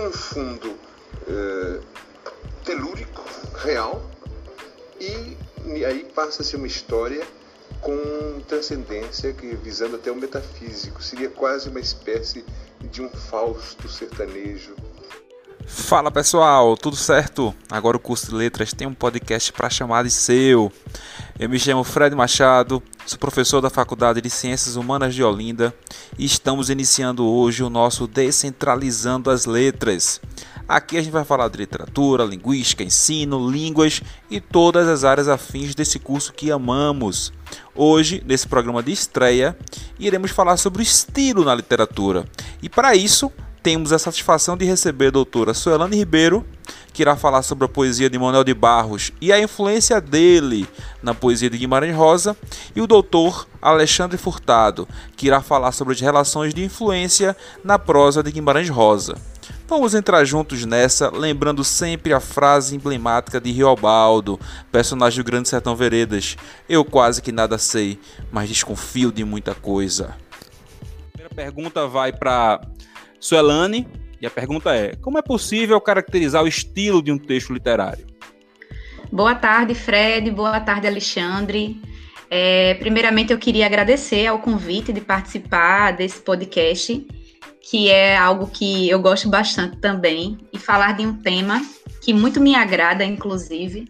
um fundo uh, telúrico, real, e, aí passa a ser uma história com transcendência, que, visando até o metafísico. Seria quase uma espécie de um Fausto sertanejo. Fala pessoal, tudo certo? Agora o curso de letras tem um podcast para chamar de seu. Eu me chamo Fred Machado, sou professor da Faculdade de Ciências Humanas de Olinda e estamos iniciando hoje o nosso Descentralizando as Letras. Aqui a gente vai falar de literatura, linguística, ensino, línguas e todas as áreas afins desse curso que amamos. Hoje, nesse programa de estreia, iremos falar sobre o estilo na literatura. E para isso, temos a satisfação de receber a doutora Suelane Ribeiro, que irá falar sobre a poesia de Manuel de Barros e a influência dele na poesia de Guimarães Rosa, e o doutor Alexandre Furtado, que irá falar sobre as relações de influência na prosa de Guimarães Rosa. Vamos entrar juntos nessa, lembrando sempre a frase emblemática de Riobaldo, personagem do Grande Sertão Veredas: Eu quase que nada sei, mas desconfio de muita coisa. A primeira pergunta vai para Suelane, e a pergunta é: como é possível caracterizar o estilo de um texto literário? Boa tarde, Fred. Boa tarde, Alexandre. É, primeiramente, eu queria agradecer ao convite de participar desse podcast que é algo que eu gosto bastante também, e falar de um tema que muito me agrada, inclusive,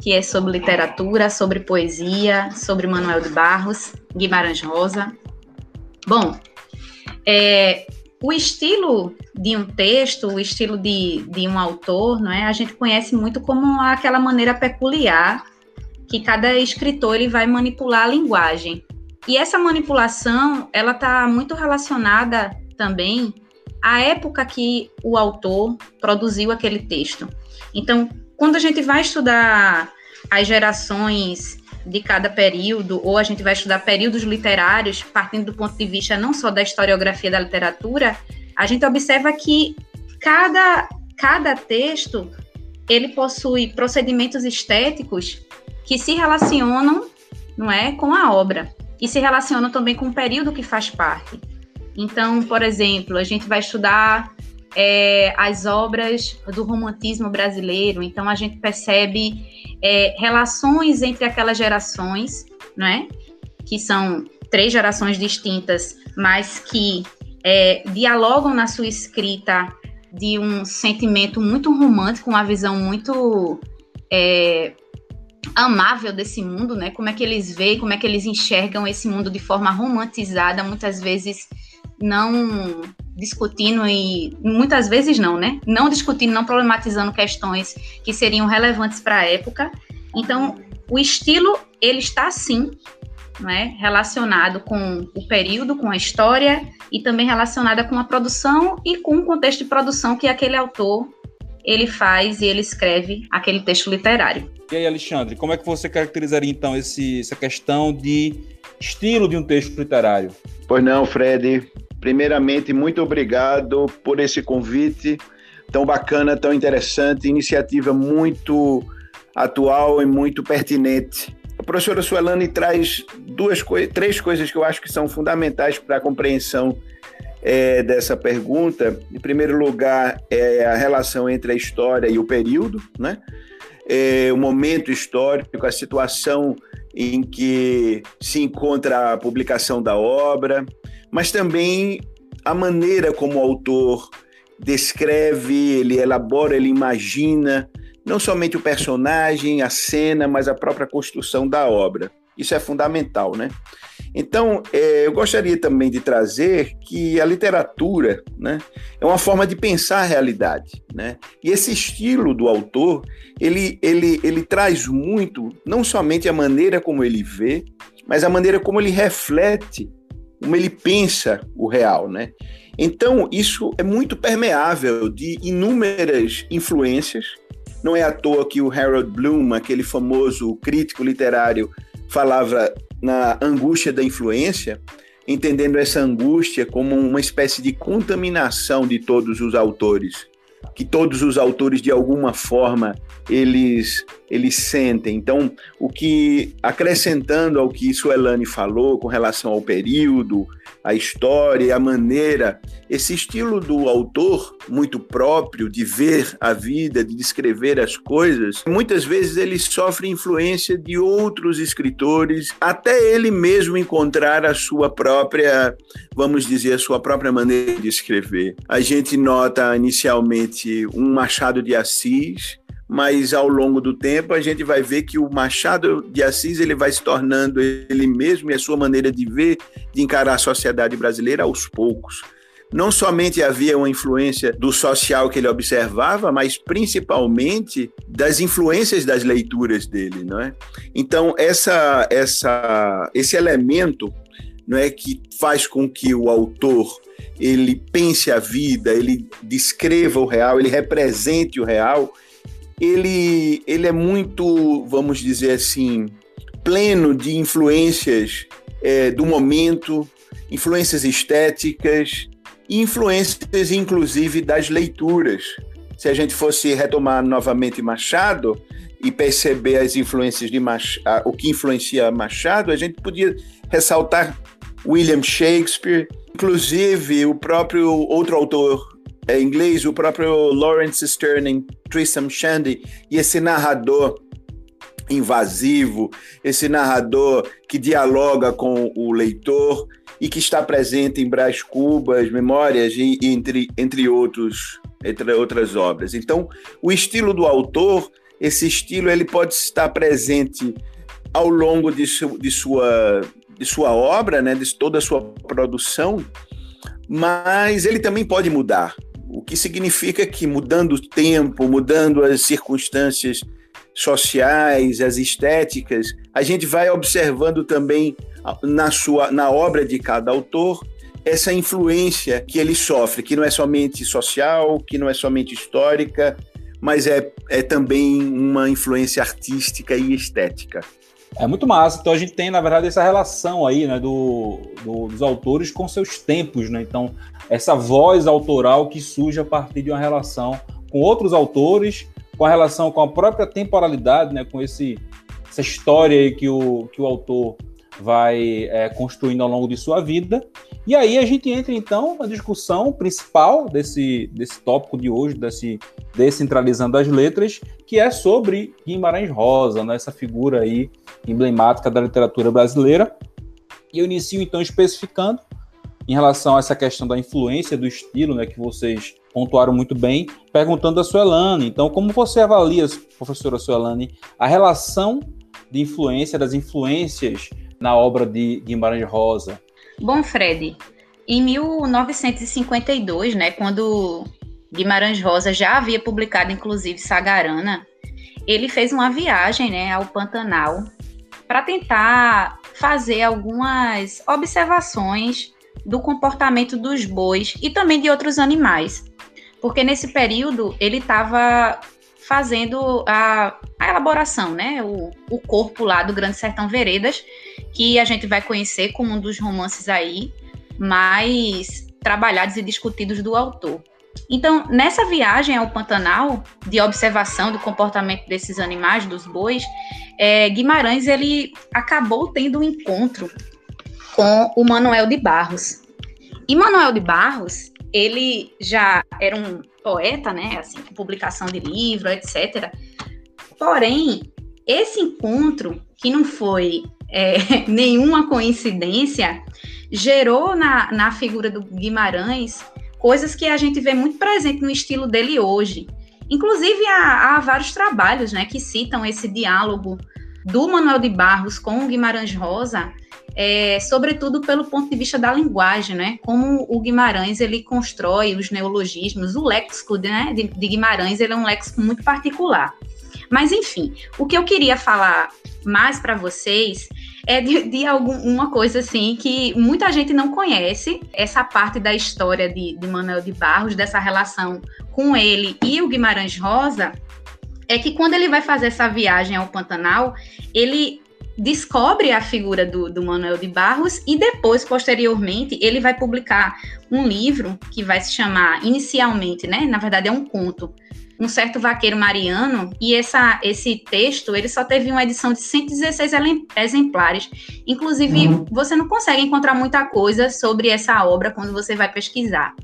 que é sobre literatura, sobre poesia, sobre Manuel de Barros, Guimarães Rosa. Bom, é, o estilo de um texto, o estilo de, de um autor, não é? A gente conhece muito como aquela maneira peculiar que cada escritor ele vai manipular a linguagem. E essa manipulação, ela está muito relacionada também a época que o autor produziu aquele texto. Então, quando a gente vai estudar as gerações de cada período, ou a gente vai estudar períodos literários, partindo do ponto de vista não só da historiografia da literatura, a gente observa que cada, cada texto ele possui procedimentos estéticos que se relacionam, não é, com a obra e se relacionam também com o período que faz parte. Então, por exemplo, a gente vai estudar é, as obras do romantismo brasileiro, então a gente percebe é, relações entre aquelas gerações, não é? Que são três gerações distintas, mas que é, dialogam na sua escrita de um sentimento muito romântico, uma visão muito é, amável desse mundo, né? Como é que eles veem, como é que eles enxergam esse mundo de forma romantizada, muitas vezes não discutindo e muitas vezes não, né? Não discutindo, não problematizando questões que seriam relevantes para a época. Então, o estilo ele está sim, não é, relacionado com o período, com a história e também relacionada com a produção e com o contexto de produção que aquele autor ele faz e ele escreve aquele texto literário. E aí, Alexandre, como é que você caracterizaria então esse, essa questão de estilo de um texto literário? Pois não, Fred. Primeiramente, muito obrigado por esse convite tão bacana, tão interessante, iniciativa muito atual e muito pertinente. A professora Suelane traz duas três coisas que eu acho que são fundamentais para a compreensão é, dessa pergunta. Em primeiro lugar, é a relação entre a história e o período, né? É, o momento histórico, a situação em que se encontra a publicação da obra, mas também a maneira como o autor descreve, ele elabora, ele imagina, não somente o personagem, a cena, mas a própria construção da obra. Isso é fundamental, né? Então, é, eu gostaria também de trazer que a literatura né, é uma forma de pensar a realidade. Né? E esse estilo do autor, ele, ele, ele traz muito, não somente a maneira como ele vê, mas a maneira como ele reflete como ele pensa o real, né? Então, isso é muito permeável de inúmeras influências. Não é à toa que o Harold Bloom, aquele famoso crítico literário, falava na angústia da influência, entendendo essa angústia como uma espécie de contaminação de todos os autores, que todos os autores de alguma forma eles eles sentem. Então, o que acrescentando ao que Suelane falou com relação ao período, a história, a maneira, esse estilo do autor muito próprio de ver a vida, de descrever as coisas, muitas vezes ele sofre influência de outros escritores, até ele mesmo encontrar a sua própria, vamos dizer, a sua própria maneira de escrever. A gente nota inicialmente um Machado de Assis, mas ao longo do tempo a gente vai ver que o Machado de Assis ele vai se tornando ele mesmo e a sua maneira de ver, de encarar a sociedade brasileira aos poucos. Não somente havia uma influência do social que ele observava, mas principalmente das influências das leituras dele, não é? Então essa essa esse elemento não é que faz com que o autor ele pense a vida, ele descreva o real, ele represente o real, ele, ele é muito, vamos dizer assim, pleno de influências é, do momento, influências estéticas, influências inclusive das leituras. Se a gente fosse retomar novamente Machado e perceber as influências de Machado, o que influencia Machado, a gente podia ressaltar William Shakespeare, inclusive o próprio outro autor é, inglês, o próprio Lawrence Stern em Tristram Shandy, e esse narrador invasivo, esse narrador que dialoga com o leitor e que está presente em Brás Cubas, Memórias e entre, entre, outros, entre outras obras. Então, o estilo do autor, esse estilo ele pode estar presente ao longo de, su, de, sua, de sua obra, né, de toda a sua produção, mas ele também pode mudar. O que significa que, mudando o tempo, mudando as circunstâncias sociais, as estéticas, a gente vai observando também na, sua, na obra de cada autor essa influência que ele sofre, que não é somente social, que não é somente histórica, mas é, é também uma influência artística e estética. É muito massa. Então a gente tem, na verdade, essa relação aí, né, do, do, dos autores com seus tempos, né? Então, essa voz autoral que surge a partir de uma relação com outros autores, com a relação com a própria temporalidade, né, com esse, essa história aí que o, que o autor vai é, construindo ao longo de sua vida. E aí a gente entra então na discussão principal desse, desse tópico de hoje, desse descentralizando as letras, que é sobre Guimarães Rosa, né, essa figura aí emblemática da literatura brasileira. E eu inicio então especificando em relação a essa questão da influência do estilo, né, que vocês pontuaram muito bem, perguntando a Suelane. Então, como você avalia, professora Suelane, a relação de influência, das influências na obra de Guimarães Rosa? Bom, Fred, em 1952, né, quando Guimarães Rosa já havia publicado, inclusive, Sagarana, ele fez uma viagem né, ao Pantanal para tentar fazer algumas observações do comportamento dos bois e também de outros animais. Porque nesse período ele estava fazendo a, a, elaboração, né? O, o corpo lá do Grande Sertão Veredas, que a gente vai conhecer como um dos romances aí mais trabalhados e discutidos do autor. Então, nessa viagem ao Pantanal, de observação do comportamento desses animais, dos bois, é, Guimarães ele acabou tendo um encontro com o Manuel de Barros. E Manuel de Barros, ele já era um poeta, né, assim, publicação de livro, etc. Porém, esse encontro, que não foi é, nenhuma coincidência, gerou na, na figura do Guimarães coisas que a gente vê muito presente no estilo dele hoje. Inclusive, há, há vários trabalhos né, que citam esse diálogo do Manuel de Barros com o Guimarães Rosa, é, sobretudo pelo ponto de vista da linguagem, né? Como o Guimarães ele constrói os neologismos, o léxico né, de, de Guimarães ele é um léxico muito particular. Mas enfim, o que eu queria falar mais para vocês é de, de alguma coisa assim que muita gente não conhece, essa parte da história de, de Manuel de Barros, dessa relação com ele e o Guimarães Rosa, é que quando ele vai fazer essa viagem ao Pantanal, ele descobre a figura do, do, Manuel de Barros e depois, posteriormente, ele vai publicar um livro que vai se chamar inicialmente, né? Na verdade, é um conto um certo vaqueiro mariano, e essa, esse texto ele só teve uma edição de 116 exemplares. Inclusive, uhum. você não consegue encontrar muita coisa sobre essa obra quando você vai pesquisar.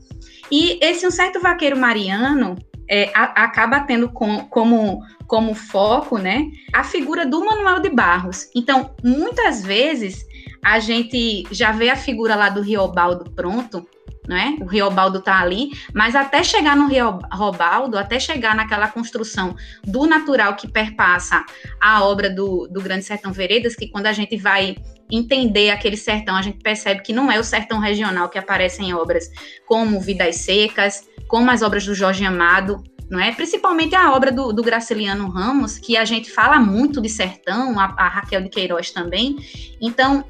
E esse Um Certo Vaqueiro Mariano é, a, acaba tendo com, como, como foco né, a figura do Manuel de Barros. Então, muitas vezes, a gente já vê a figura lá do Riobaldo pronto, né? O Riobaldo está ali, mas até chegar no Riobaldo, até chegar naquela construção do natural que perpassa a obra do, do Grande Sertão Veredas, que quando a gente vai entender aquele sertão, a gente percebe que não é o sertão regional que aparece em obras como Vidas Secas, como as obras do Jorge Amado, não é? Principalmente a obra do, do Graciliano Ramos, que a gente fala muito de sertão, a, a Raquel de Queiroz também. Então,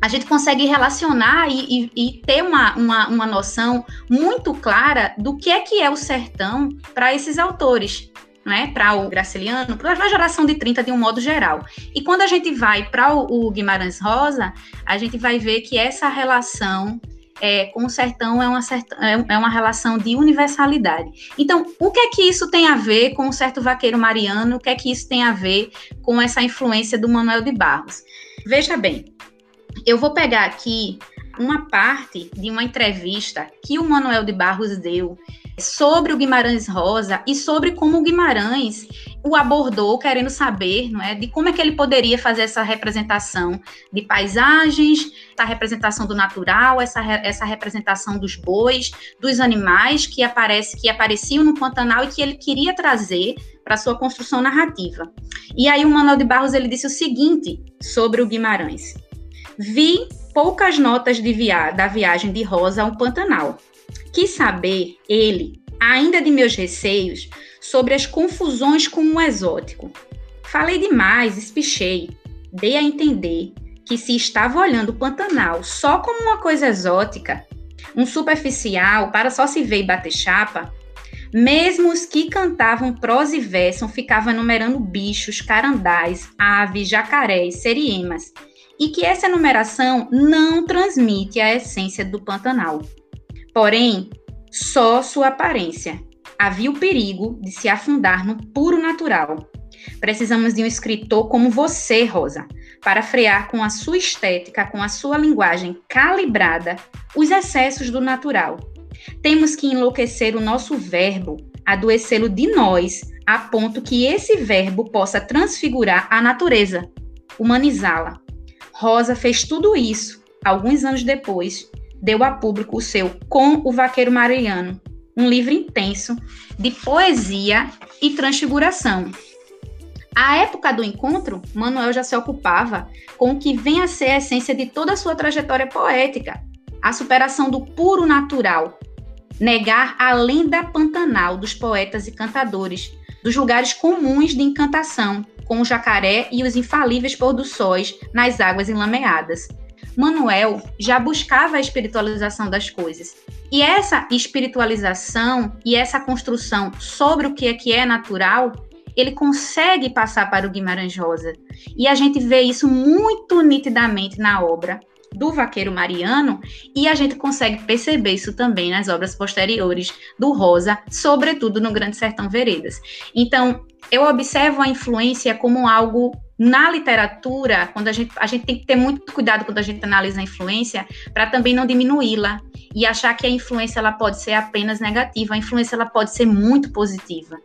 a gente consegue relacionar e, e, e ter uma, uma, uma, noção muito clara do que é que é o sertão para esses autores, né? para o Graciliano, para a geração de 30 de um modo geral. E quando a gente vai para o, o, Guimarães Rosa, a gente vai ver que essa relação é, com o sertão é uma, é, é uma relação de universalidade. Então, o que é que isso tem a ver com o certo vaqueiro mariano? O que é que isso tem a ver com essa influência do Manuel de Barros? Veja bem, eu vou pegar aqui uma parte de uma entrevista que o Manuel de Barros deu sobre o Guimarães Rosa e sobre como o Guimarães o abordou, querendo saber não é, de como é que ele poderia fazer essa representação de paisagens, essa representação do natural, essa, essa representação dos bois, dos animais que, aparece, que apareciam no Pantanal e que ele queria trazer para sua construção narrativa. E aí o Manuel de Barros ele disse o seguinte sobre o Guimarães. Vi poucas notas via da viagem de Rosa ao Pantanal. Quis saber, ele, ainda de meus receios, sobre as confusões com o exótico. Falei demais, espichei. Dei a entender que se estava olhando o Pantanal só como uma coisa exótica, um superficial para só se ver e bater chapa, mesmo os que cantavam prosa e verso ficavam enumerando bichos, carandás, aves, jacarés, seriemas, e que essa enumeração não transmite a essência do Pantanal. Porém, só sua aparência. Havia o perigo de se afundar no puro natural. Precisamos de um escritor como você, Rosa, para frear com a sua estética, com a sua linguagem calibrada, os excessos do natural. Temos que enlouquecer o nosso verbo, adoecê-lo de nós, a ponto que esse verbo possa transfigurar a natureza, humanizá-la. Rosa fez tudo isso, alguns anos depois, deu a público o seu Com o Vaqueiro Mariano, um livro intenso de poesia e transfiguração. À época do encontro, Manuel já se ocupava com o que vem a ser a essência de toda a sua trajetória poética, a superação do puro natural, negar a lenda pantanal dos poetas e cantadores, dos lugares comuns de encantação, com o jacaré e os infalíveis pôr-do-sóis nas águas enlameadas. Manuel já buscava a espiritualização das coisas. E essa espiritualização e essa construção sobre o que é que é natural, ele consegue passar para o Guimarães Rosa. E a gente vê isso muito nitidamente na obra do Vaqueiro Mariano, e a gente consegue perceber isso também nas obras posteriores do Rosa, sobretudo no Grande Sertão Veredas. Então, eu observo a influência como algo na literatura, quando a gente, a gente tem que ter muito cuidado quando a gente analisa a influência, para também não diminuí-la e achar que a influência ela pode ser apenas negativa, a influência ela pode ser muito positiva.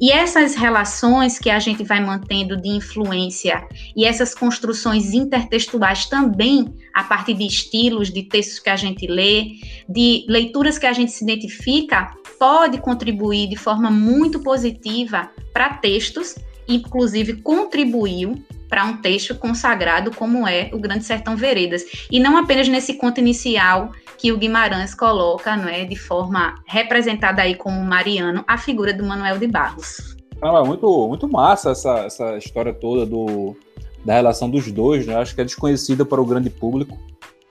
E essas relações que a gente vai mantendo de influência e essas construções intertextuais também, a partir de estilos, de textos que a gente lê, de leituras que a gente se identifica, pode contribuir de forma muito positiva para textos inclusive contribuiu para um texto consagrado como é o Grande Sertão Veredas. E não apenas nesse conto inicial que o Guimarães coloca, não é, de forma representada aí como Mariano, a figura do Manuel de Barros. Ah, muito, muito massa essa, essa história toda do, da relação dos dois, né? Acho que é desconhecida para o grande público.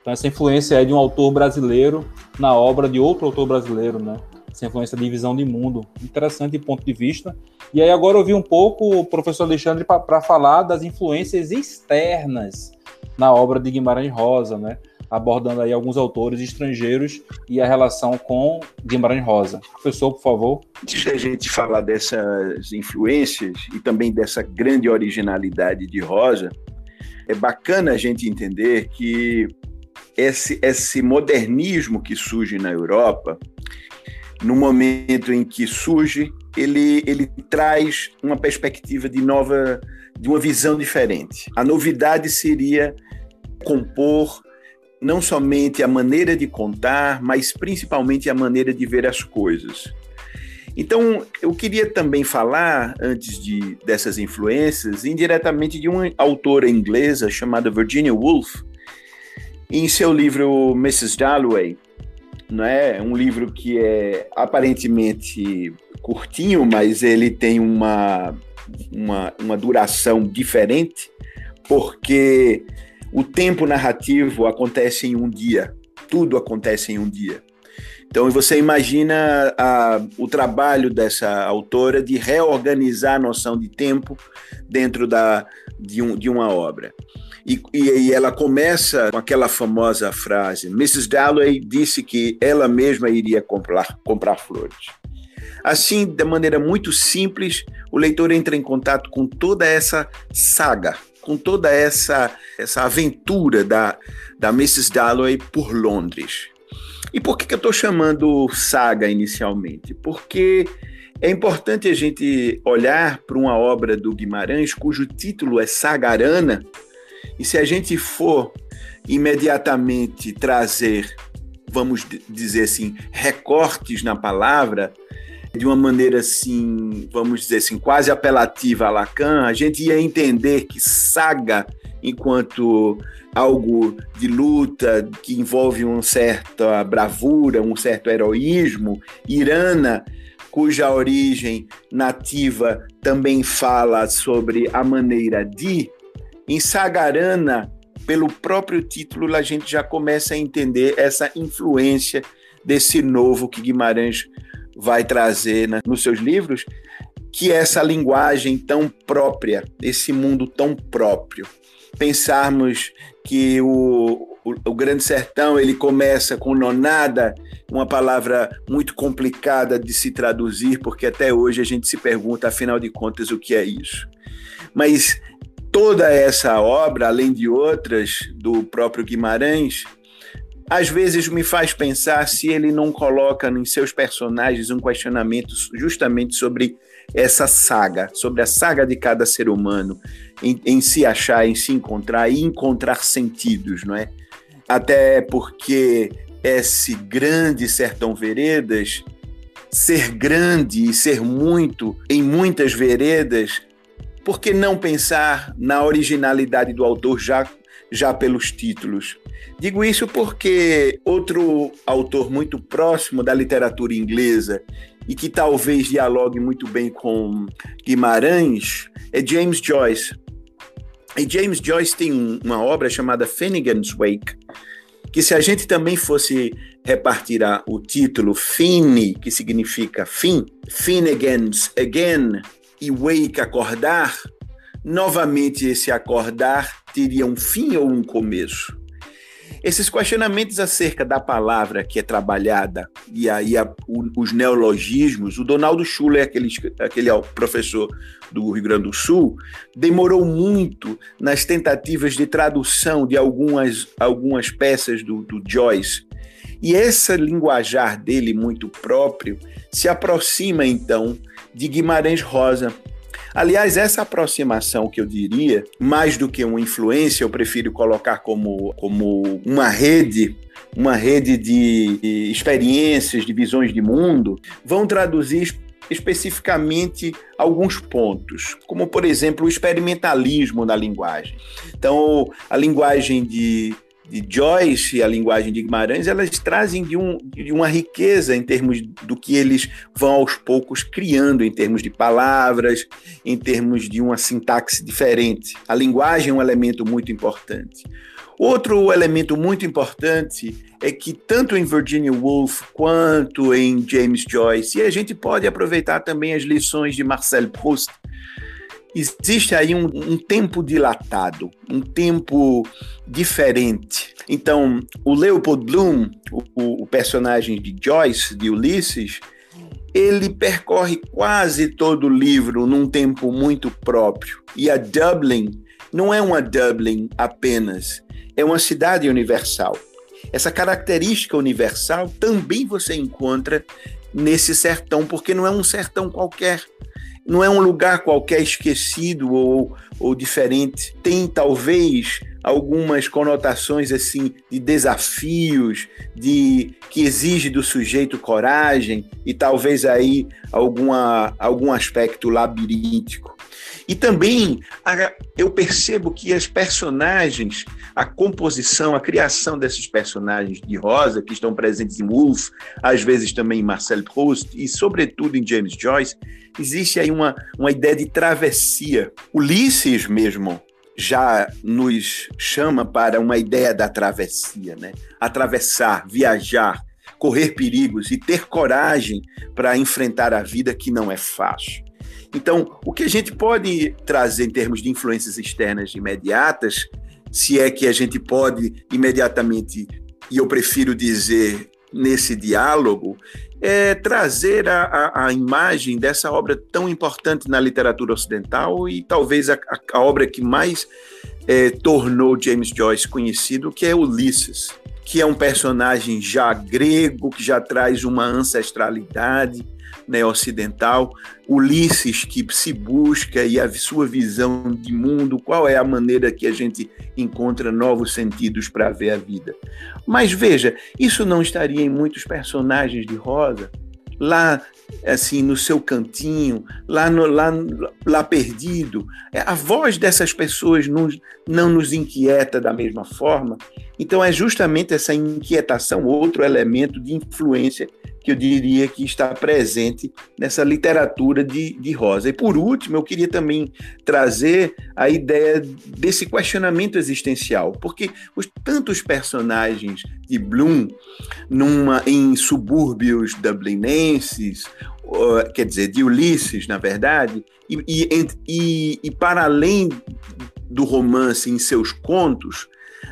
Então essa influência é de um autor brasileiro na obra de outro autor brasileiro, né? essa influência de visão de mundo. Interessante ponto de vista. E aí agora eu vi um pouco o professor Alexandre para falar das influências externas na obra de Guimarães Rosa, né? Abordando aí alguns autores estrangeiros e a relação com Guimarães Rosa. Professor, por favor. Antes da gente falar dessas influências e também dessa grande originalidade de Rosa, é bacana a gente entender que esse, esse modernismo que surge na Europa, no momento em que surge, ele, ele traz uma perspectiva de nova, de uma visão diferente. A novidade seria compor não somente a maneira de contar, mas principalmente a maneira de ver as coisas. Então, eu queria também falar, antes de, dessas influências, indiretamente de uma autora inglesa chamada Virginia Woolf, em seu livro Mrs. Dalloway, não é um livro que é aparentemente curtinho, mas ele tem uma, uma, uma duração diferente, porque o tempo narrativo acontece em um dia, tudo acontece em um dia. Então você imagina a, o trabalho dessa autora de reorganizar a noção de tempo dentro da, de, um, de uma obra. E, e, ela começa com aquela famosa frase: Mrs. Dalloway disse que ela mesma iria comprar, comprar flores. Assim, de maneira muito simples, o leitor entra em contato com toda essa saga, com toda essa, essa aventura da, da Mrs. Dalloway por Londres. E por que, que eu estou chamando saga inicialmente? Porque é importante a gente olhar para uma obra do Guimarães cujo título é Sagarana, e se a gente for imediatamente trazer, vamos dizer assim, recortes na palavra, de uma maneira assim, vamos dizer assim, quase apelativa a Lacan, a gente ia entender que saga, enquanto algo de luta que envolve uma certa bravura, um certo heroísmo, Irana, cuja origem nativa também fala sobre a maneira de, em Sagarana, pelo próprio título, a gente já começa a entender essa influência desse novo que Guimarães vai trazer né, nos seus livros, que é essa linguagem tão própria, esse mundo tão próprio. Pensarmos que o, o, o, Grande Sertão ele começa com nonada, uma palavra muito complicada de se traduzir, porque até hoje a gente se pergunta, afinal de contas, o que é isso. Mas toda essa obra, além de outras do próprio Guimarães, às vezes me faz pensar se ele não coloca em seus personagens um questionamento justamente sobre essa saga, sobre a saga de cada ser humano, em, em se achar, em se encontrar e encontrar sentidos, não é? Até porque esse grande Sertão Veredas, ser grande e ser muito em muitas veredas, por que não pensar na originalidade do autor já, já pelos títulos? Digo isso porque outro autor muito próximo da literatura inglesa e que talvez dialogue muito bem com Guimarães é James Joyce. E James Joyce tem uma obra chamada Finnegan's Wake, que se a gente também fosse repartir o título Fini, que significa fim, Finnegan's Again, e wake, acordar, novamente esse acordar teria um fim ou um começo? Esses questionamentos acerca da palavra que é trabalhada e aí a, o, os neologismos, o Donaldo Schuller, aquele, aquele professor do Rio Grande do Sul, demorou muito nas tentativas de tradução de algumas, algumas peças do, do Joyce. E esse linguajar dele muito próprio se aproxima então de Guimarães Rosa. Aliás, essa aproximação que eu diria, mais do que uma influência, eu prefiro colocar como, como uma rede uma rede de experiências, de visões de mundo, vão traduzir especificamente alguns pontos, como por exemplo o experimentalismo da linguagem. Então, a linguagem de de Joyce e a linguagem de Guimarães, elas trazem de, um, de uma riqueza em termos do que eles vão aos poucos criando, em termos de palavras, em termos de uma sintaxe diferente. A linguagem é um elemento muito importante. Outro elemento muito importante é que tanto em Virginia Woolf quanto em James Joyce, e a gente pode aproveitar também as lições de Marcel Proust, existe aí um, um, tempo dilatado, um tempo diferente. Então, o Leopold Bloom, o, o personagem de Joyce, de Ulisses, ele percorre quase todo o livro num tempo muito próprio. E a Dublin não é uma Dublin apenas, é uma cidade universal. Essa característica universal também você encontra nesse sertão, porque não é um sertão qualquer, não é um lugar qualquer esquecido ou, ou diferente. Tem talvez algumas conotações assim de desafios, de que exige do sujeito coragem e talvez aí alguma, algum aspecto labiríntico. E também eu percebo que as personagens, a composição, a criação desses personagens de Rosa, que estão presentes em Woolf, às vezes também em Marcel Proust e, sobretudo, em James Joyce, existe aí uma, uma ideia de travessia. Ulisses mesmo já nos chama para uma ideia da travessia, né? Atravessar, viajar, correr perigos e ter coragem para enfrentar a vida que não é fácil. Então, o que a gente pode trazer em termos de influências externas imediatas, se é que a gente pode imediatamente, e eu prefiro dizer nesse diálogo, é trazer a, a, a, imagem dessa obra tão importante na literatura ocidental e talvez a, a obra que mais é, tornou James Joyce conhecido, que é Ulisses, que é um personagem já grego, que já traz uma ancestralidade, né, ocidental, Ulisses que se busca e a sua visão de mundo, qual é a maneira que a gente encontra novos sentidos para ver a vida. Mas veja, isso não estaria em muitos personagens de Rosa, lá assim no seu cantinho, lá, no, lá, lá perdido. É, a voz dessas pessoas não, não nos inquieta da mesma forma. Então é justamente essa inquietação outro elemento de influência que eu diria que está presente nessa literatura de, de Rosa. E por último, eu queria também trazer a ideia desse questionamento existencial, porque os tantos personagens de Bloom numa, em subúrbios dublinenses, quer dizer, de Ulisses, na verdade, e, e, e, e para além do romance em seus contos,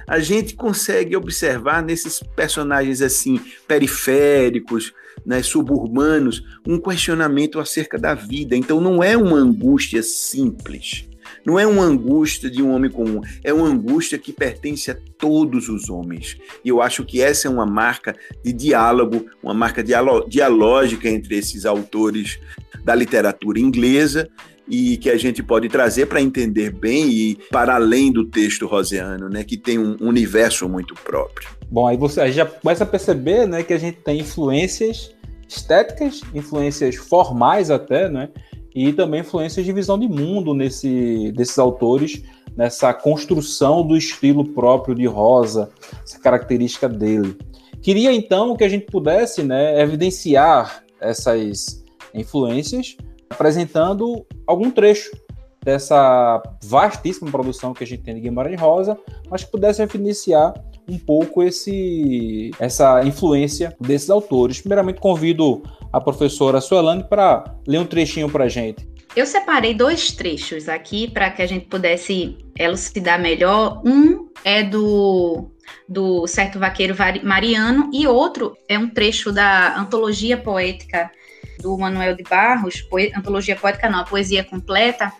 a gente consegue observar nesses personagens assim periféricos, né, suburbanos, um questionamento acerca da vida. Então não é uma angústia simples. Não é uma angústia de um homem comum, é uma angústia que pertence a todos os homens. E eu acho que essa é uma marca de diálogo, uma marca dialógica entre esses autores da literatura inglesa e que a gente pode trazer para entender bem e para além do texto roseano, né, que tem um universo muito próprio. Bom, aí você já começa a perceber, né, que a gente tem influências estéticas, influências formais até, né, e também influências de visão de mundo nesse, desses autores, nessa construção do estilo próprio de Rosa, essa característica dele. Queria então que a gente pudesse, né, evidenciar essas influências apresentando algum trecho dessa vastíssima produção que a gente tem de Guimarães Rosa, mas que pudesse evidenciar um pouco esse, essa influência desses autores. Primeiramente, convido a professora Suelane para ler um trechinho para a gente. Eu separei dois trechos aqui para que a gente pudesse elucidar melhor. Um é do, do Certo Vaqueiro Mariano e outro é um trecho da antologia poética do Manuel de Barros, antologia poética não, a poesia completa,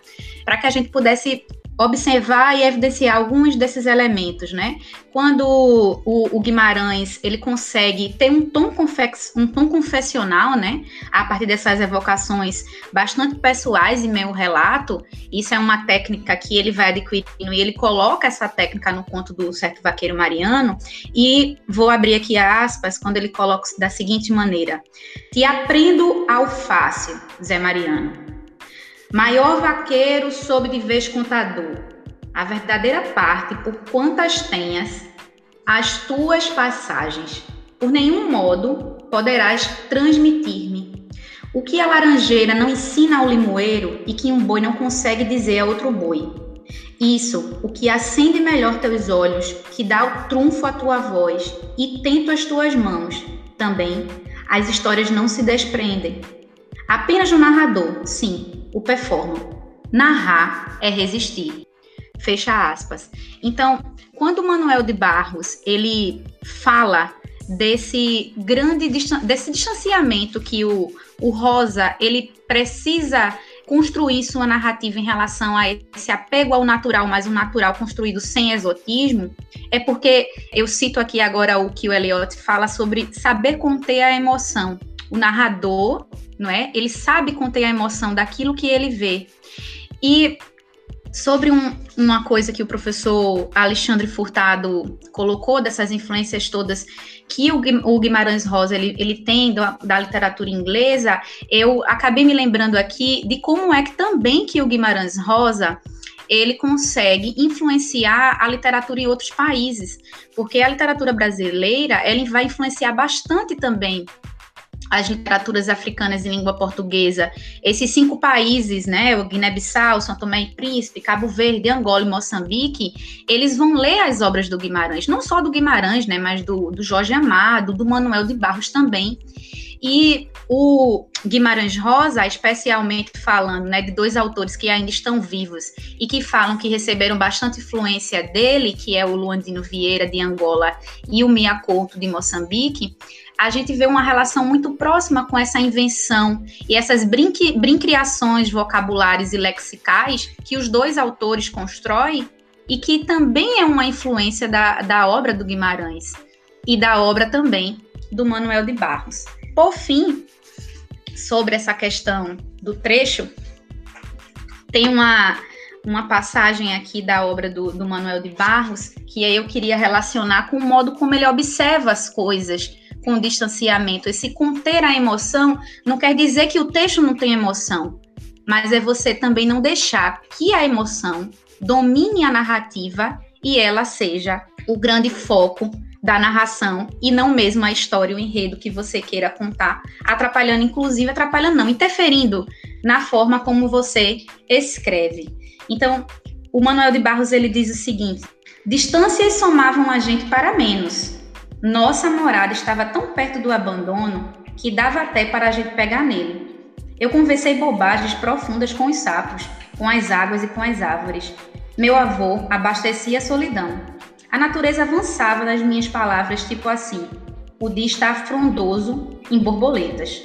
para que a gente pudesse observar e evidenciar alguns desses elementos, né? Quando o, o, Guimarães ele consegue ter um tom, confex, um tom confessional, né? A partir dessas evocações bastante pessoais em meu relato, isso é uma técnica que ele vai adquirindo e ele coloca essa técnica no conto do certo vaqueiro Mariano e vou abrir aqui aspas quando ele coloca da seguinte maneira: "Te aprendo ao fácil, Zé Mariano." Maior vaqueiro sob de vez contador, a verdadeira parte por quantas tenhas, as tuas passagens, por nenhum modo poderás transmitir-me. O que a laranjeira não ensina ao limoeiro e que um boi não consegue dizer a outro boi. Isso, o que acende melhor teus olhos, que dá o trunfo à tua voz e tento as tuas mãos. Também, as histórias não se desprendem. Apenas o narrador, sim, o performa. Narrar é resistir. Fecha aspas. Então, quando Manuel de Barros ele fala desse grande desse distanciamento que o, o Rosa ele precisa construir sua narrativa em relação a esse apego ao natural, mas um natural construído sem exotismo, é porque eu cito aqui agora o que o Eliot fala sobre saber conter a emoção. O narrador, não é? Ele sabe conter a emoção daquilo que ele vê. E sobre um, uma coisa que o professor Alexandre Furtado colocou dessas influências todas que o, Guimarães Rosa ele, ele tem da, da, literatura inglesa, eu acabei me lembrando aqui de como é que também que o Guimarães Rosa ele consegue influenciar a literatura em outros países, porque a literatura brasileira ela vai influenciar bastante também as literaturas africanas em língua portuguesa, esses cinco países, né, Guiné-Bissau, São Tomé e Príncipe, Cabo Verde, Angola e Moçambique, eles vão ler as obras do Guimarães, não só do Guimarães, né, mas do, do Jorge Amado, do Manuel de Barros também. E o Guimarães Rosa, especialmente falando né, de dois autores que ainda estão vivos e que falam que receberam bastante influência dele, que é o Luandino Vieira de Angola e o Mia Couto de Moçambique, a gente vê uma relação muito próxima com essa invenção e essas brinque, brincriações vocabulares e lexicais que os dois autores constroem e que também é uma influência da, da obra do Guimarães e da obra também do Manuel de Barros. Por fim, sobre essa questão do trecho, tem uma, uma passagem aqui da obra do, do Manuel de Barros que eu queria relacionar com o modo como ele observa as coisas com distanciamento. Esse conter a emoção não quer dizer que o texto não tem emoção, mas é você também não deixar que a emoção domine a narrativa e ela seja o grande foco da narração e não mesmo a história, o enredo que você queira contar, atrapalhando, inclusive atrapalhando não, interferindo na forma como você escreve. Então, o Manuel de Barros ele diz o seguinte: distâncias somavam a gente para menos, nossa morada estava tão perto do abandono que dava até para a gente pegar nele. Eu conversei bobagens profundas com os sapos, com as águas e com as árvores. Meu avô abastecia a solidão. A natureza avançava nas minhas palavras, tipo assim: o dia está frondoso em borboletas.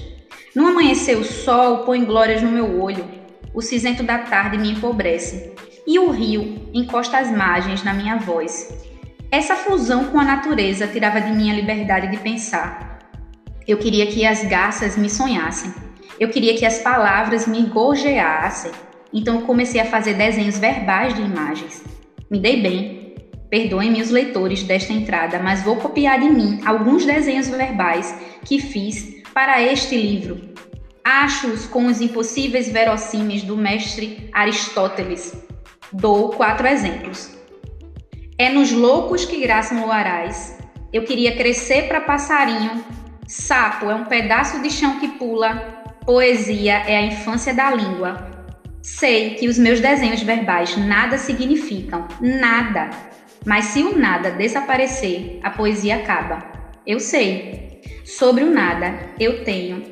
No amanhecer, o sol põe glórias no meu olho. O cinzento da tarde me empobrece. E o rio encosta as margens na minha voz. Essa fusão com a natureza tirava de mim a liberdade de pensar. Eu queria que as garças me sonhassem. Eu queria que as palavras me gorjeassem. Então comecei a fazer desenhos verbais de imagens. Me dei bem. Perdoem-me os leitores desta entrada, mas vou copiar de mim alguns desenhos verbais que fiz para este livro. Acho-os com os impossíveis verossímeis do mestre Aristóteles. Dou quatro exemplos. É nos loucos que graçam luarais. Eu queria crescer para passarinho. Sapo é um pedaço de chão que pula. Poesia é a infância da língua. Sei que os meus desenhos verbais nada significam, nada. Mas se o nada desaparecer, a poesia acaba. Eu sei. Sobre o nada, eu tenho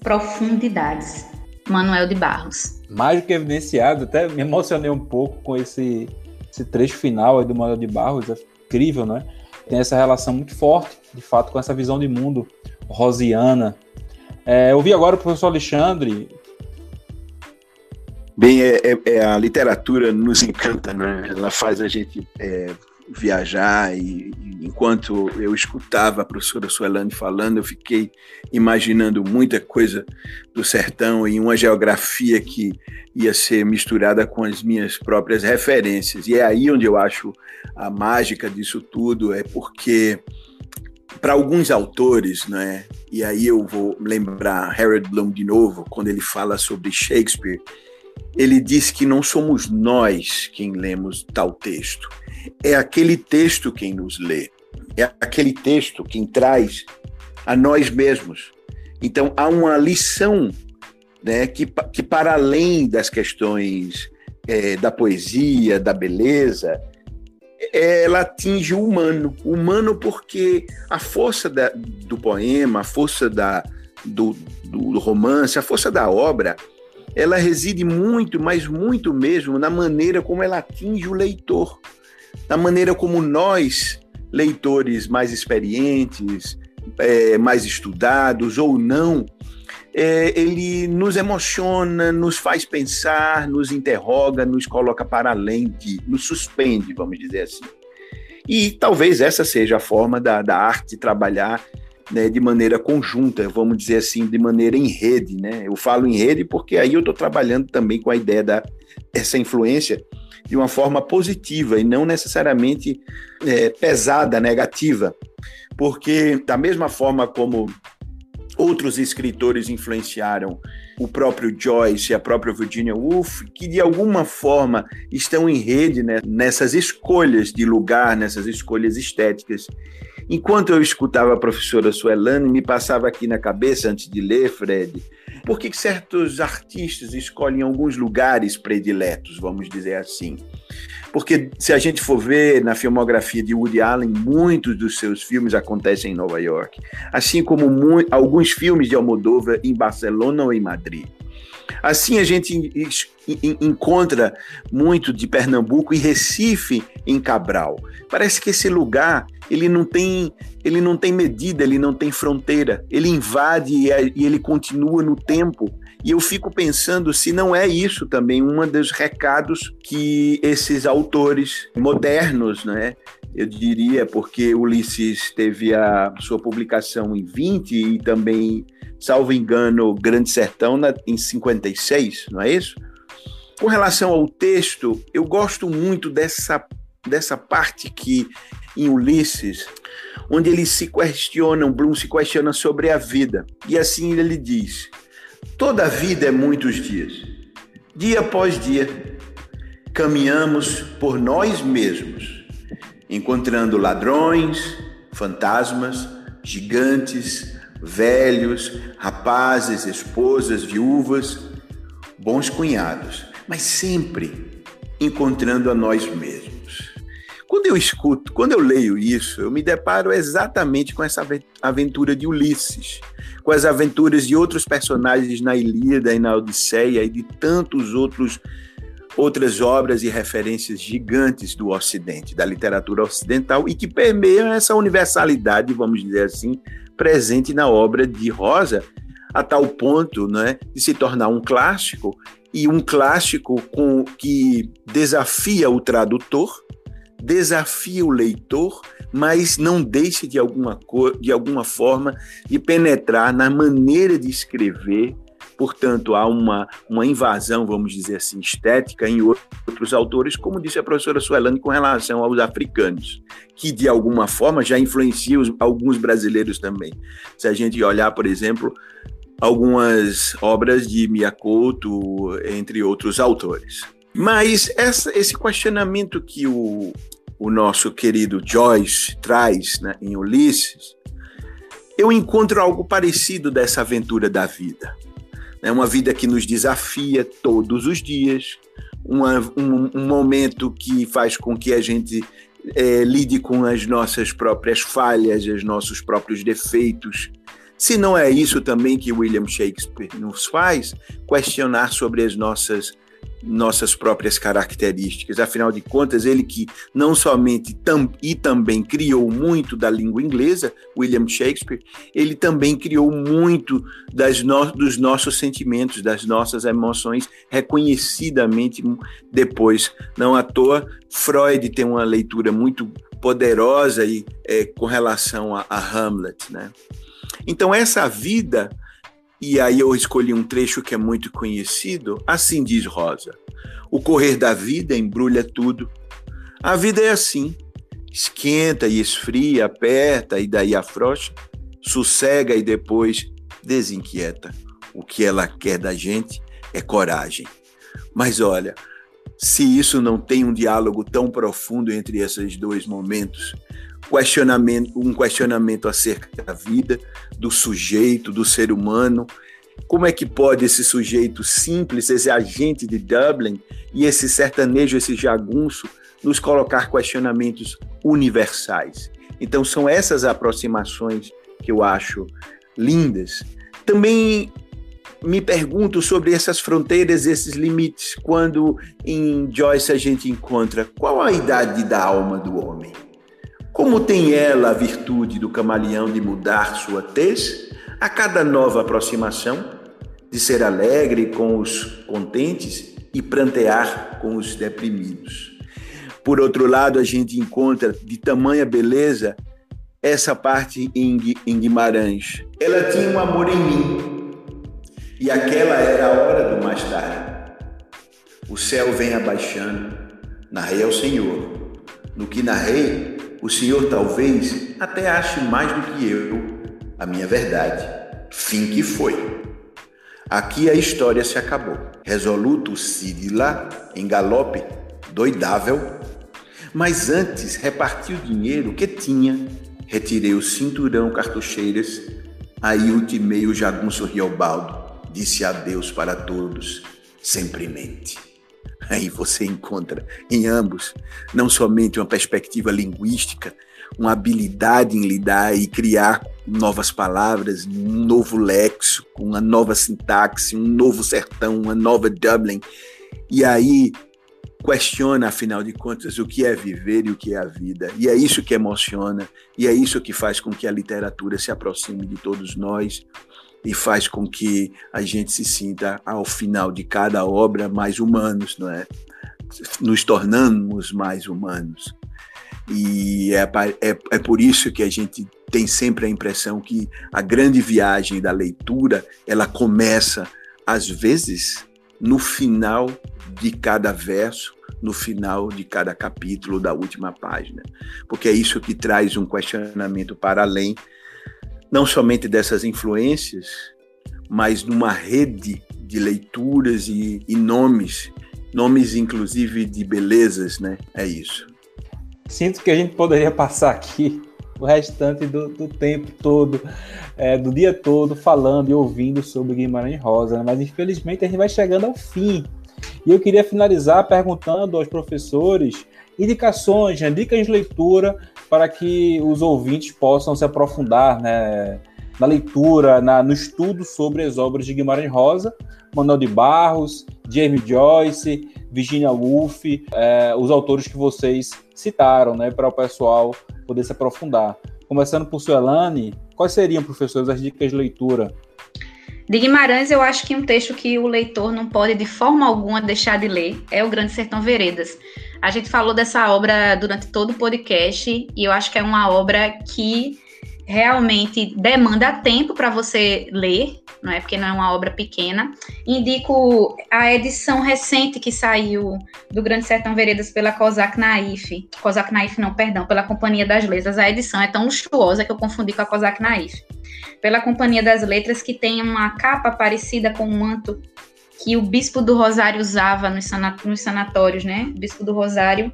profundidades. Manuel de Barros. Mais do que evidenciado, até me emocionei um pouco com esse esse trecho final aí do Manuel de Barros é incrível, né? Tem essa relação muito forte, de fato, com essa visão de mundo rosiana. É, eu vi agora o professor Alexandre. Bem, é, é, é a literatura nos encanta, né? Ela faz a gente é, viajar e, enquanto eu escutava a professora Suelane falando, eu fiquei imaginando muita coisa do sertão e uma geografia que ia ser misturada com as minhas próprias referências. E é aí onde eu acho a mágica disso tudo, é porque para alguns autores, né? E aí eu vou lembrar Harold Bloom de novo, quando ele fala sobre Shakespeare, ele diz que não somos nós quem lemos tal texto, é aquele texto quem nos lê, é aquele texto quem traz a nós mesmos. Então há uma lição né, que, que para além das questões é, da poesia, da beleza, ela atinge o humano. O humano porque a força da, do poema, a força da, do, do romance, a força da obra, ela reside muito, mas muito mesmo, na maneira como ela atinge o leitor, na maneira como nós, leitores mais experientes, é, mais estudados ou não, é, ele nos emociona, nos faz pensar, nos interroga, nos coloca para além de, nos suspende, vamos dizer assim. E talvez essa seja a forma da, da arte trabalhar né, de maneira conjunta, vamos dizer assim, de maneira em rede. Né? Eu falo em rede porque aí eu estou trabalhando também com a ideia da essa influência de uma forma positiva e não necessariamente é, pesada, negativa. Porque, da mesma forma como outros escritores influenciaram o próprio Joyce e a própria Virginia Woolf, que de alguma forma estão em rede né, nessas escolhas de lugar, nessas escolhas estéticas. Enquanto eu escutava a professora Suelane, me passava aqui na cabeça, antes de ler, Fred, por que certos artistas escolhem alguns lugares prediletos, vamos dizer assim? Porque se a gente for ver na filmografia de Woody Allen, muitos dos seus filmes acontecem em Nova York, assim como alguns filmes de Almodóvar em Barcelona ou em Madrid. Assim a gente encontra muito de Pernambuco e Recife em Cabral. Parece que esse lugar ele não tem ele não tem medida, ele não tem fronteira. Ele invade e ele continua no tempo. E eu fico pensando se não é isso também um dos recados que esses autores modernos, né, eu diria, porque Ulisses teve a sua publicação em 20 e também, salvo engano, Grande Sertão na, em 56, não é isso? Com relação ao texto, eu gosto muito dessa, dessa parte que em Ulisses, onde ele se questiona, o Bloom se questiona sobre a vida. E assim ele diz: toda a vida é muitos dias, dia após dia, caminhamos por nós mesmos, encontrando ladrões, fantasmas, gigantes, velhos, rapazes, esposas, viúvas, bons cunhados, mas sempre encontrando a nós mesmos. Quando eu escuto, quando eu leio isso, eu me deparo exatamente com essa aventura de Ulisses, com as aventuras de outros personagens na Ilíada e na Odisseia e de tantos outros outras obras e referências gigantes do Ocidente, da literatura ocidental e que permeiam essa universalidade, vamos dizer assim, presente na obra de Rosa, a tal ponto, né, de se tornar um clássico e um clássico com que desafia o tradutor desafie o leitor, mas não deixe de alguma, cor, de alguma forma de penetrar na maneira de escrever. Portanto, há uma, uma invasão, vamos dizer assim, estética em outros autores, como disse a professora Suelane com relação aos africanos, que de alguma forma já influenciam alguns brasileiros também. Se a gente olhar, por exemplo, algumas obras de Miyakoto, entre outros autores. Mas essa, esse questionamento que o, o nosso querido Joyce traz né, em Ulisses, eu encontro algo parecido dessa aventura da vida. É uma vida que nos desafia todos os dias, uma, um, um, momento que faz com que a gente é, lide com as nossas próprias falhas, os nossos próprios defeitos. Se não é isso também que William Shakespeare nos faz, questionar sobre as nossas nossas próprias características. Afinal de contas, ele que não somente tam, e também criou muito da língua inglesa, William Shakespeare, ele também criou muito das no, dos nossos sentimentos, das nossas emoções, reconhecidamente depois. Não à toa, Freud tem uma leitura muito poderosa e, é, com relação a, a Hamlet. Né? Então, essa vida e aí eu escolhi um trecho que é muito conhecido. Assim diz Rosa: O correr da vida embrulha tudo. A vida é assim: esquenta e esfria, aperta e daí afrouxa, sossega e depois desinquieta. O que ela quer da gente é coragem. Mas olha, se isso não tem um diálogo tão profundo entre esses dois momentos, questionamento, um questionamento acerca da vida, do sujeito, do ser humano. Como é que pode esse sujeito simples, esse agente de Dublin e esse sertanejo, esse jagunço, nos colocar questionamentos universais? Então, são essas aproximações que eu acho lindas. Também me pergunto sobre essas fronteiras, esses limites, quando em Joyce a gente encontra qual a idade da alma do homem. Como tem ela a virtude do camaleão de mudar sua tez a cada nova aproximação, de ser alegre com os contentes e prantear com os deprimidos. Por outro lado, a gente encontra de tamanha beleza essa parte em Guimarães. Ela tinha um amor em mim, e aquela era a hora do mais tarde. O céu vem abaixando, narrei ao Senhor. No que narrei, o Senhor talvez até ache mais do que eu a minha verdade. Fim que foi. Aqui a história se acabou. Resoluto Sidila, em galope, doidável, mas antes reparti o dinheiro que tinha, retirei o cinturão cartucheiras, aí ultimei o jagunço Riobaldo, disse adeus para todos, sempremente. Aí você encontra em ambos não somente uma perspectiva linguística, uma habilidade em lidar e criar novas palavras, um novo lexo, uma nova sintaxe, um novo sertão, uma nova Dublin. E aí questiona, afinal de contas, o que é viver e o que é a vida. E é isso que emociona, e é isso que faz com que a literatura se aproxime de todos nós e faz com que a gente se sinta, ao final de cada obra, mais humanos, não é? Nos tornamos mais humanos. E é, é, é por isso que a gente tem sempre a impressão que a grande viagem da leitura ela começa, às vezes, no final de cada verso, no final de cada capítulo da última página. Porque é isso que traz um questionamento para além não somente dessas influências, mas numa rede de leituras e, e nomes, nomes inclusive de belezas, né? É isso. Sinto que a gente poderia passar aqui o restante do, do tempo todo, é, do dia todo, falando e ouvindo sobre Guimarães Rosa, né? mas infelizmente a gente vai chegando ao fim. E eu queria finalizar perguntando aos professores indicações, né, dicas de leitura para que os ouvintes possam se aprofundar né, na leitura, na, no estudo sobre as obras de Guimarães Rosa, Manuel de Barros, James Joyce, Virginia Woolf, é, os autores que vocês citaram, né, para o pessoal poder se aprofundar. Começando por Suelane, quais seriam, professores, as dicas de leitura? De Guimarães, eu acho que um texto que o leitor não pode de forma alguma deixar de ler é O Grande Sertão Veredas. A gente falou dessa obra durante todo o podcast e eu acho que é uma obra que realmente demanda tempo para você ler, não é? Porque não é uma obra pequena. Indico a edição recente que saiu do Grande Sertão Veredas pela Cosac Naif. Cosac Naif não, perdão, pela Companhia das Letras. A edição é tão luxuosa que eu confundi com a Cosac Naif. Pela Companhia das Letras que tem uma capa parecida com um manto que o bispo do Rosário usava nos, sanatórios, né? O bispo do Rosário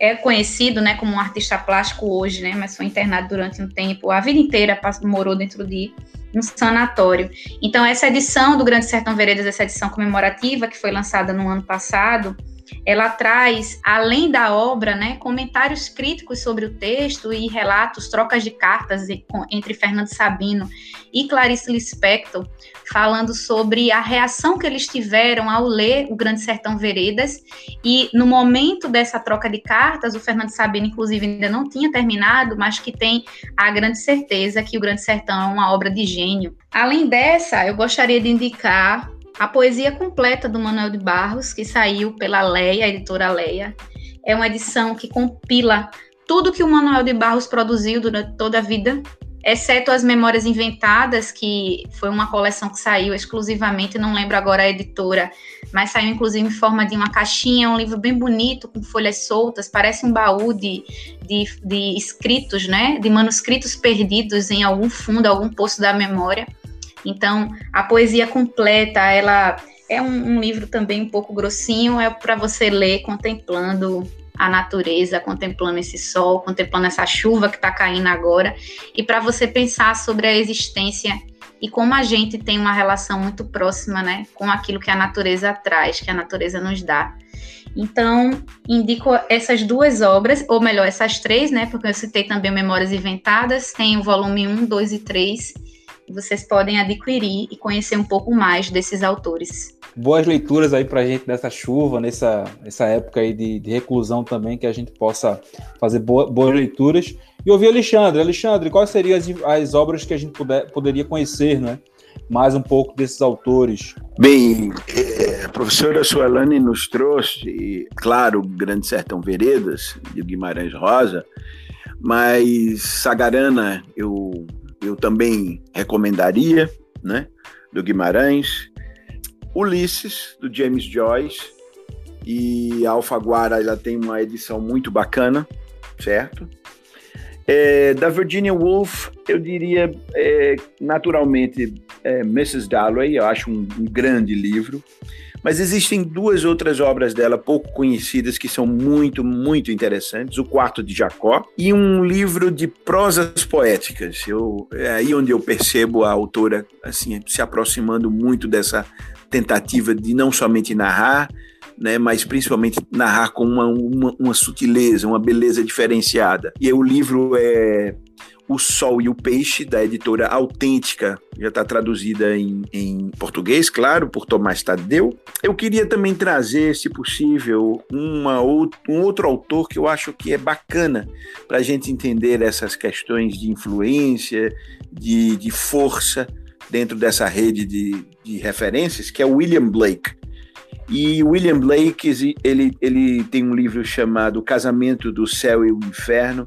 é conhecido, né, como um artista plástico hoje, né? Mas foi internado durante um tempo, a vida inteira morou dentro de um sanatório. Então, essa edição do Grande Sertão Veredas, essa edição comemorativa que foi lançada no ano passado, ela traz, além da obra, né, comentários críticos sobre o texto e relatos, trocas de cartas entre Fernando Sabino e Clarice Lispector, falando sobre a reação que eles tiveram ao ler O Grande Sertão Veredas. E no momento dessa troca de cartas, o Fernando Sabino, inclusive, ainda não tinha terminado, mas que tem a grande certeza que O Grande Sertão é uma obra de gênio. Além dessa, eu gostaria de indicar a poesia completa do Manuel de Barros, que saiu pela Leia, a editora Leia, é uma edição que compila tudo que o Manuel de Barros produziu durante toda a vida, exceto as Memórias Inventadas, que foi uma coleção que saiu exclusivamente, não lembro agora a editora, mas saiu inclusive em forma de uma caixinha, um livro bem bonito, com folhas soltas, parece um baú de, de, de escritos, né, de manuscritos perdidos em algum fundo, algum poço da memória. Então, a poesia completa, ela é um, um livro também um pouco grossinho, é para você ler contemplando a natureza, contemplando esse sol, contemplando essa chuva que está caindo agora, e para você pensar sobre a existência e como a gente tem uma relação muito próxima, né, com aquilo que a natureza traz, que a natureza nos dá. Então, indico essas duas obras, ou melhor, essas três, né, porque eu citei também Memórias Inventadas, tem o volume 1, 2 e 3, vocês podem adquirir e conhecer um pouco mais desses autores. Boas leituras aí para a gente nessa chuva, nessa, nessa época aí de, de reclusão também, que a gente possa fazer boa, boas leituras. E ouvir Alexandre. Alexandre, quais seriam as, as obras que a gente puder, poderia conhecer, né? Mais um pouco desses autores. Bem, é, a professora Suelane nos trouxe, claro, Grande Sertão Veredas, de Guimarães Rosa, mas Sagarana eu, eu também recomendaria, né? Do Guimarães. Ulisses, do James Joyce. E a Alfaguara ela tem uma edição muito bacana, certo? É, da Virginia Woolf, eu diria é, naturalmente é, Mrs. Dalloway, eu acho um, um, grande livro. Mas existem duas outras obras dela pouco conhecidas que são muito, muito interessantes: O Quarto de Jacó e um livro de prosas poéticas. Eu, é aí onde eu percebo a autora assim se aproximando muito dessa tentativa de não somente narrar, né, mas principalmente narrar com uma, uma, uma sutileza, uma beleza diferenciada. E o livro é o Sol e o Peixe, da editora Autêntica, já está traduzida em, em, português, claro, por Tomás Tadeu. Eu queria também trazer, se possível, uma, um outro autor que eu acho que é bacana para a gente entender essas questões de influência, de, de força dentro dessa rede de, de referências, que é William Blake. E William Blake, ele, ele tem um livro chamado Casamento do Céu e o Inferno,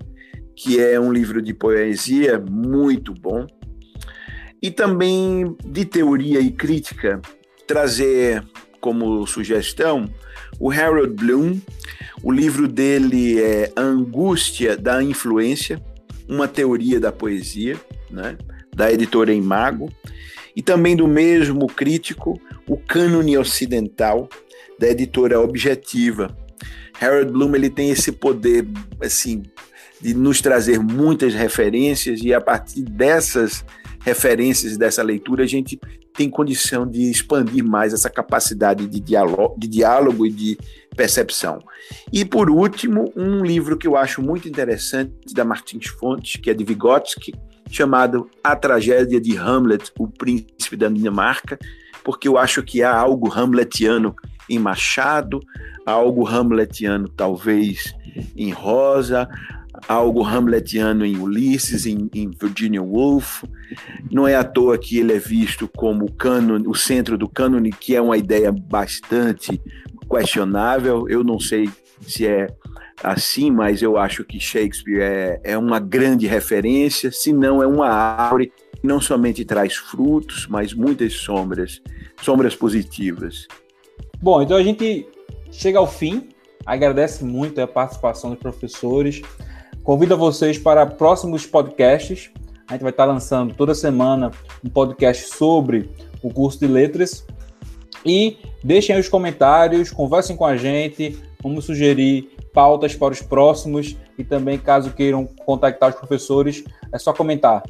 que é um livro de poesia muito bom. E também de teoria e crítica, trazer como sugestão o Harold Bloom. O livro dele é A Angústia da Influência, uma teoria da poesia, né? da editora Imago. E também do mesmo crítico, o Cânone Ocidental, da editora Objetiva. Harold Bloom ele tem esse poder assim de nos trazer muitas referências e a partir dessas referências dessa leitura a gente tem condição de expandir mais essa capacidade de diálogo, de diálogo e de percepção. E por último, um livro que eu acho muito interessante da Martins Fontes, que é de Vygotsky, chamado A Tragédia de Hamlet, o Príncipe da Dinamarca, porque eu acho que há algo hamletiano em Machado, algo hamletiano talvez em Rosa, algo hamletiano em Ulisses, em, em, Virginia Woolf. Não é à toa que ele é visto como o, cânone, o centro do cânone, que é uma ideia bastante questionável. Eu não sei se é assim, mas eu acho que Shakespeare é, é uma grande referência, se não é uma árvore que não somente traz frutos, mas muitas sombras, sombras positivas. Bom, então a gente chega ao fim. Agradece muito a participação dos professores. Convido vocês para próximos podcasts. A gente vai estar lançando toda semana um podcast sobre o curso de letras. E deixem aí os comentários, conversem com a gente, vamos sugerir pautas para os próximos e também, caso queiram contactar os professores, é só comentar.